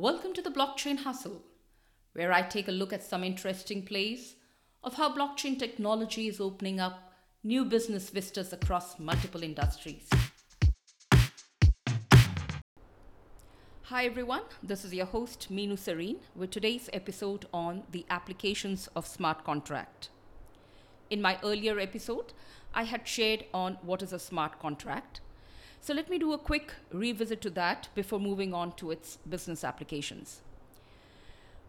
Welcome to the Blockchain Hustle, where I take a look at some interesting plays of how blockchain technology is opening up new business vistas across multiple industries. Hi everyone, this is your host Minu Serene with today's episode on the applications of smart contract. In my earlier episode, I had shared on what is a smart contract so let me do a quick revisit to that before moving on to its business applications.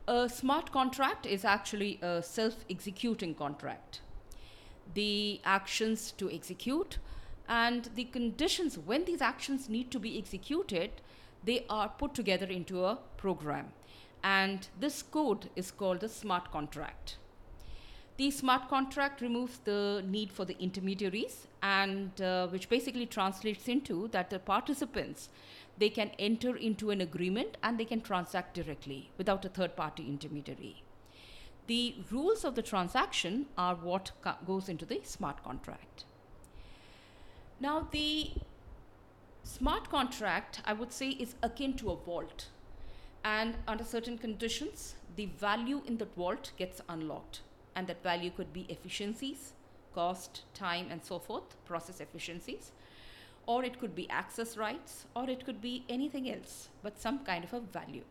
A smart contract is actually a self executing contract. The actions to execute and the conditions when these actions need to be executed, they are put together into a program. And this code is called a smart contract. The smart contract removes the need for the intermediaries and uh, which basically translates into that the participants they can enter into an agreement and they can transact directly without a third party intermediary. The rules of the transaction are what co- goes into the smart contract. Now, the smart contract, I would say, is akin to a vault. And under certain conditions, the value in that vault gets unlocked and that value could be efficiencies, cost, time, and so forth, process efficiencies, or it could be access rights, or it could be anything else, but some kind of a value.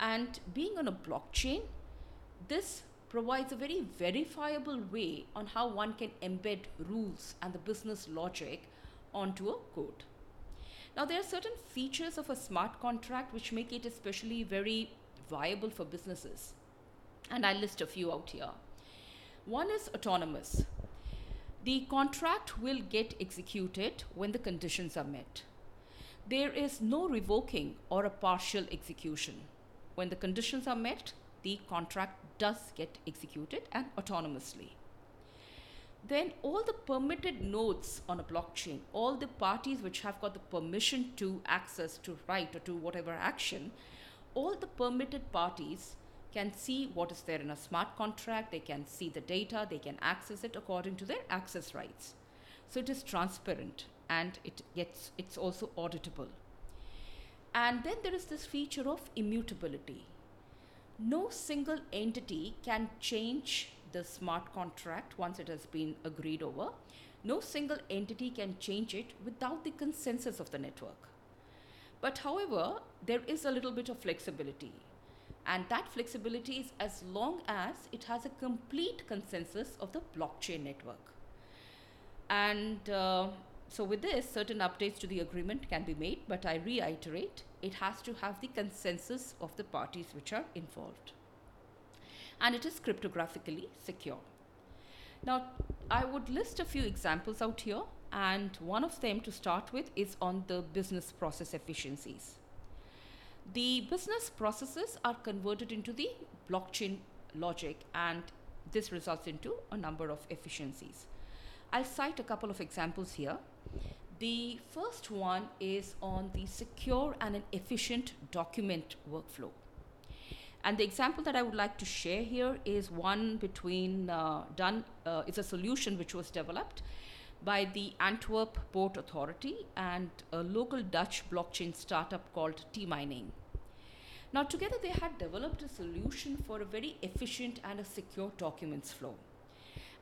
And being on a blockchain, this provides a very verifiable way on how one can embed rules and the business logic onto a code. Now, there are certain features of a smart contract which make it especially very viable for businesses and I'll list a few out here. One is autonomous. The contract will get executed when the conditions are met. There is no revoking or a partial execution. When the conditions are met, the contract does get executed and autonomously. Then, all the permitted nodes on a blockchain, all the parties which have got the permission to access, to write, or to whatever action, all the permitted parties can see what is there in a smart contract, they can see the data, they can access it according to their access rights. So it is transparent and it gets it's also auditable. And then there is this feature of immutability. No single entity can change the smart contract once it has been agreed over. No single entity can change it without the consensus of the network. But however, there is a little bit of flexibility and that flexibility is as long as it has a complete consensus of the blockchain network. And uh, so, with this, certain updates to the agreement can be made, but I reiterate it has to have the consensus of the parties which are involved. And it is cryptographically secure. Now, I would list a few examples out here, and one of them to start with is on the business process efficiencies the business processes are converted into the blockchain logic and this results into a number of efficiencies. I'll cite a couple of examples here. The first one is on the secure and an efficient document workflow. And the example that I would like to share here is one between uh, done, uh, it's a solution which was developed by the Antwerp Port Authority and a local Dutch blockchain startup called T Mining. Now, together they had developed a solution for a very efficient and a secure documents flow.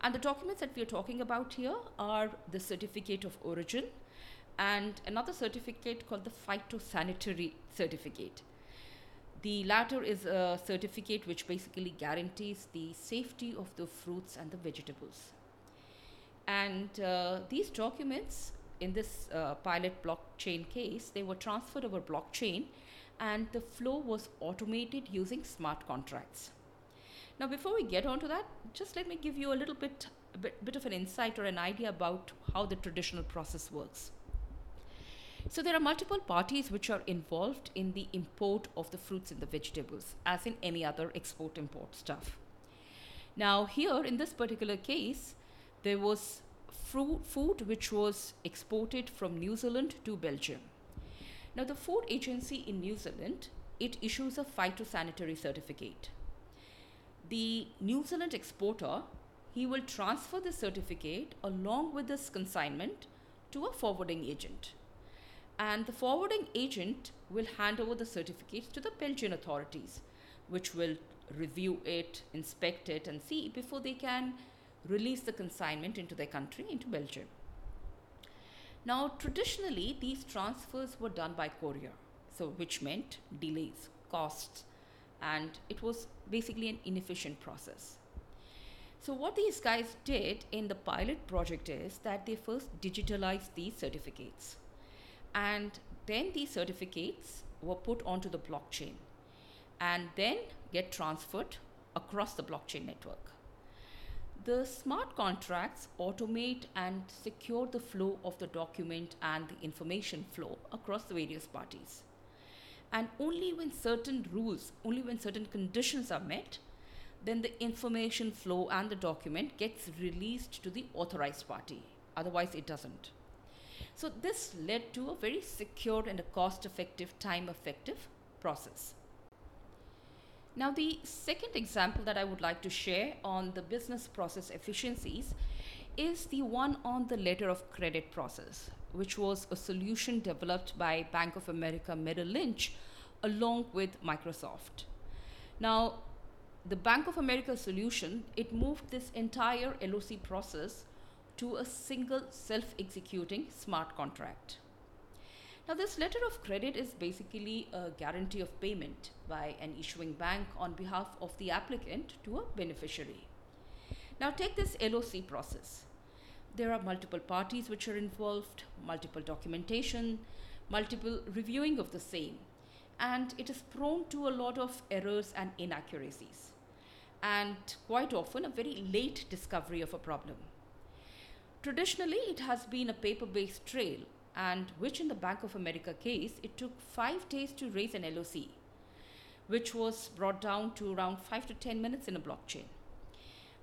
And the documents that we are talking about here are the certificate of origin and another certificate called the phytosanitary certificate. The latter is a certificate which basically guarantees the safety of the fruits and the vegetables. And uh, these documents in this uh, pilot blockchain case, they were transferred over blockchain and the flow was automated using smart contracts. Now, before we get on to that, just let me give you a little bit, a bit, bit of an insight or an idea about how the traditional process works. So, there are multiple parties which are involved in the import of the fruits and the vegetables, as in any other export import stuff. Now, here in this particular case, there was fruit, food which was exported from New Zealand to Belgium. Now, the Food Agency in New Zealand it issues a phytosanitary certificate. The New Zealand exporter he will transfer the certificate along with this consignment to a forwarding agent. And the forwarding agent will hand over the certificates to the Belgian authorities, which will review it, inspect it, and see before they can release the consignment into their country, into Belgium. Now, traditionally, these transfers were done by courier, so which meant delays, costs, and it was basically an inefficient process. So, what these guys did in the pilot project is that they first digitalized these certificates, and then these certificates were put onto the blockchain and then get transferred across the blockchain network. The smart contracts automate and secure the flow of the document and the information flow across the various parties. And only when certain rules, only when certain conditions are met, then the information flow and the document gets released to the authorized party. Otherwise, it doesn't. So, this led to a very secure and a cost effective, time effective process. Now, the second example that I would like to share on the business process efficiencies is the one on the letter of credit process, which was a solution developed by Bank of America Merrill Lynch along with Microsoft. Now, the Bank of America solution, it moved this entire LOC process to a single self-executing smart contract. Now, this letter of credit is basically a guarantee of payment by an issuing bank on behalf of the applicant to a beneficiary. Now, take this LOC process. There are multiple parties which are involved, multiple documentation, multiple reviewing of the same, and it is prone to a lot of errors and inaccuracies, and quite often a very late discovery of a problem. Traditionally, it has been a paper based trail and which in the Bank of America case, it took five days to raise an LOC, which was brought down to around five to 10 minutes in a blockchain.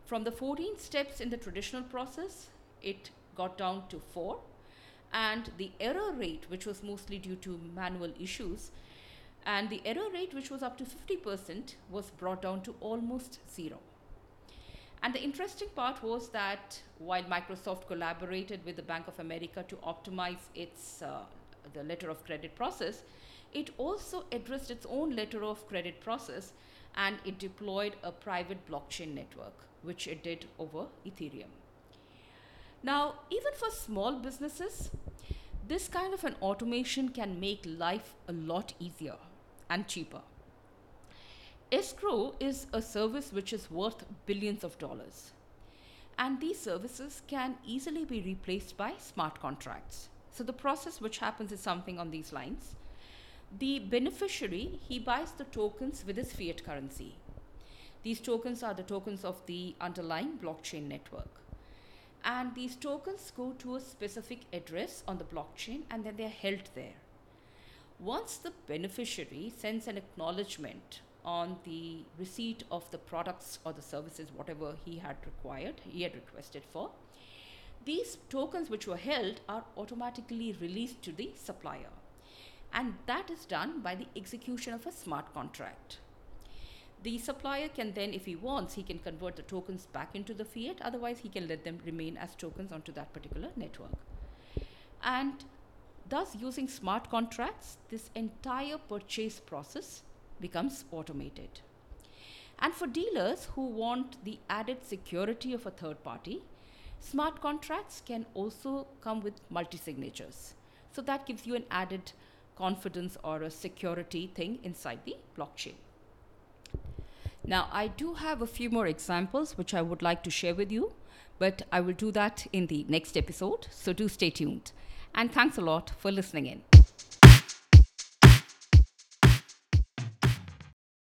From the 14 steps in the traditional process, it got down to four, and the error rate, which was mostly due to manual issues, and the error rate, which was up to 50%, was brought down to almost zero. And the interesting part was that while Microsoft collaborated with the Bank of America to optimize its uh, the letter of credit process, it also addressed its own letter of credit process and it deployed a private blockchain network, which it did over Ethereum. Now, even for small businesses, this kind of an automation can make life a lot easier and cheaper. Escrow is a service which is worth billions of dollars. And these services can easily be replaced by smart contracts. So the process which happens is something on these lines. The beneficiary, he buys the tokens with his fiat currency. These tokens are the tokens of the underlying blockchain network. And these tokens go to a specific address on the blockchain and then they're held there. Once the beneficiary sends an acknowledgement on the receipt of the products or the services, whatever he had required, he had requested for. These tokens which were held are automatically released to the supplier. And that is done by the execution of a smart contract. The supplier can then, if he wants, he can convert the tokens back into the fiat, otherwise, he can let them remain as tokens onto that particular network. And thus, using smart contracts, this entire purchase process becomes automated. And for dealers who want the added security of a third party, smart contracts can also come with multi signatures. So that gives you an added confidence or a security thing inside the blockchain. Now, I do have a few more examples which I would like to share with you, but I will do that in the next episode. So do stay tuned. And thanks a lot for listening in.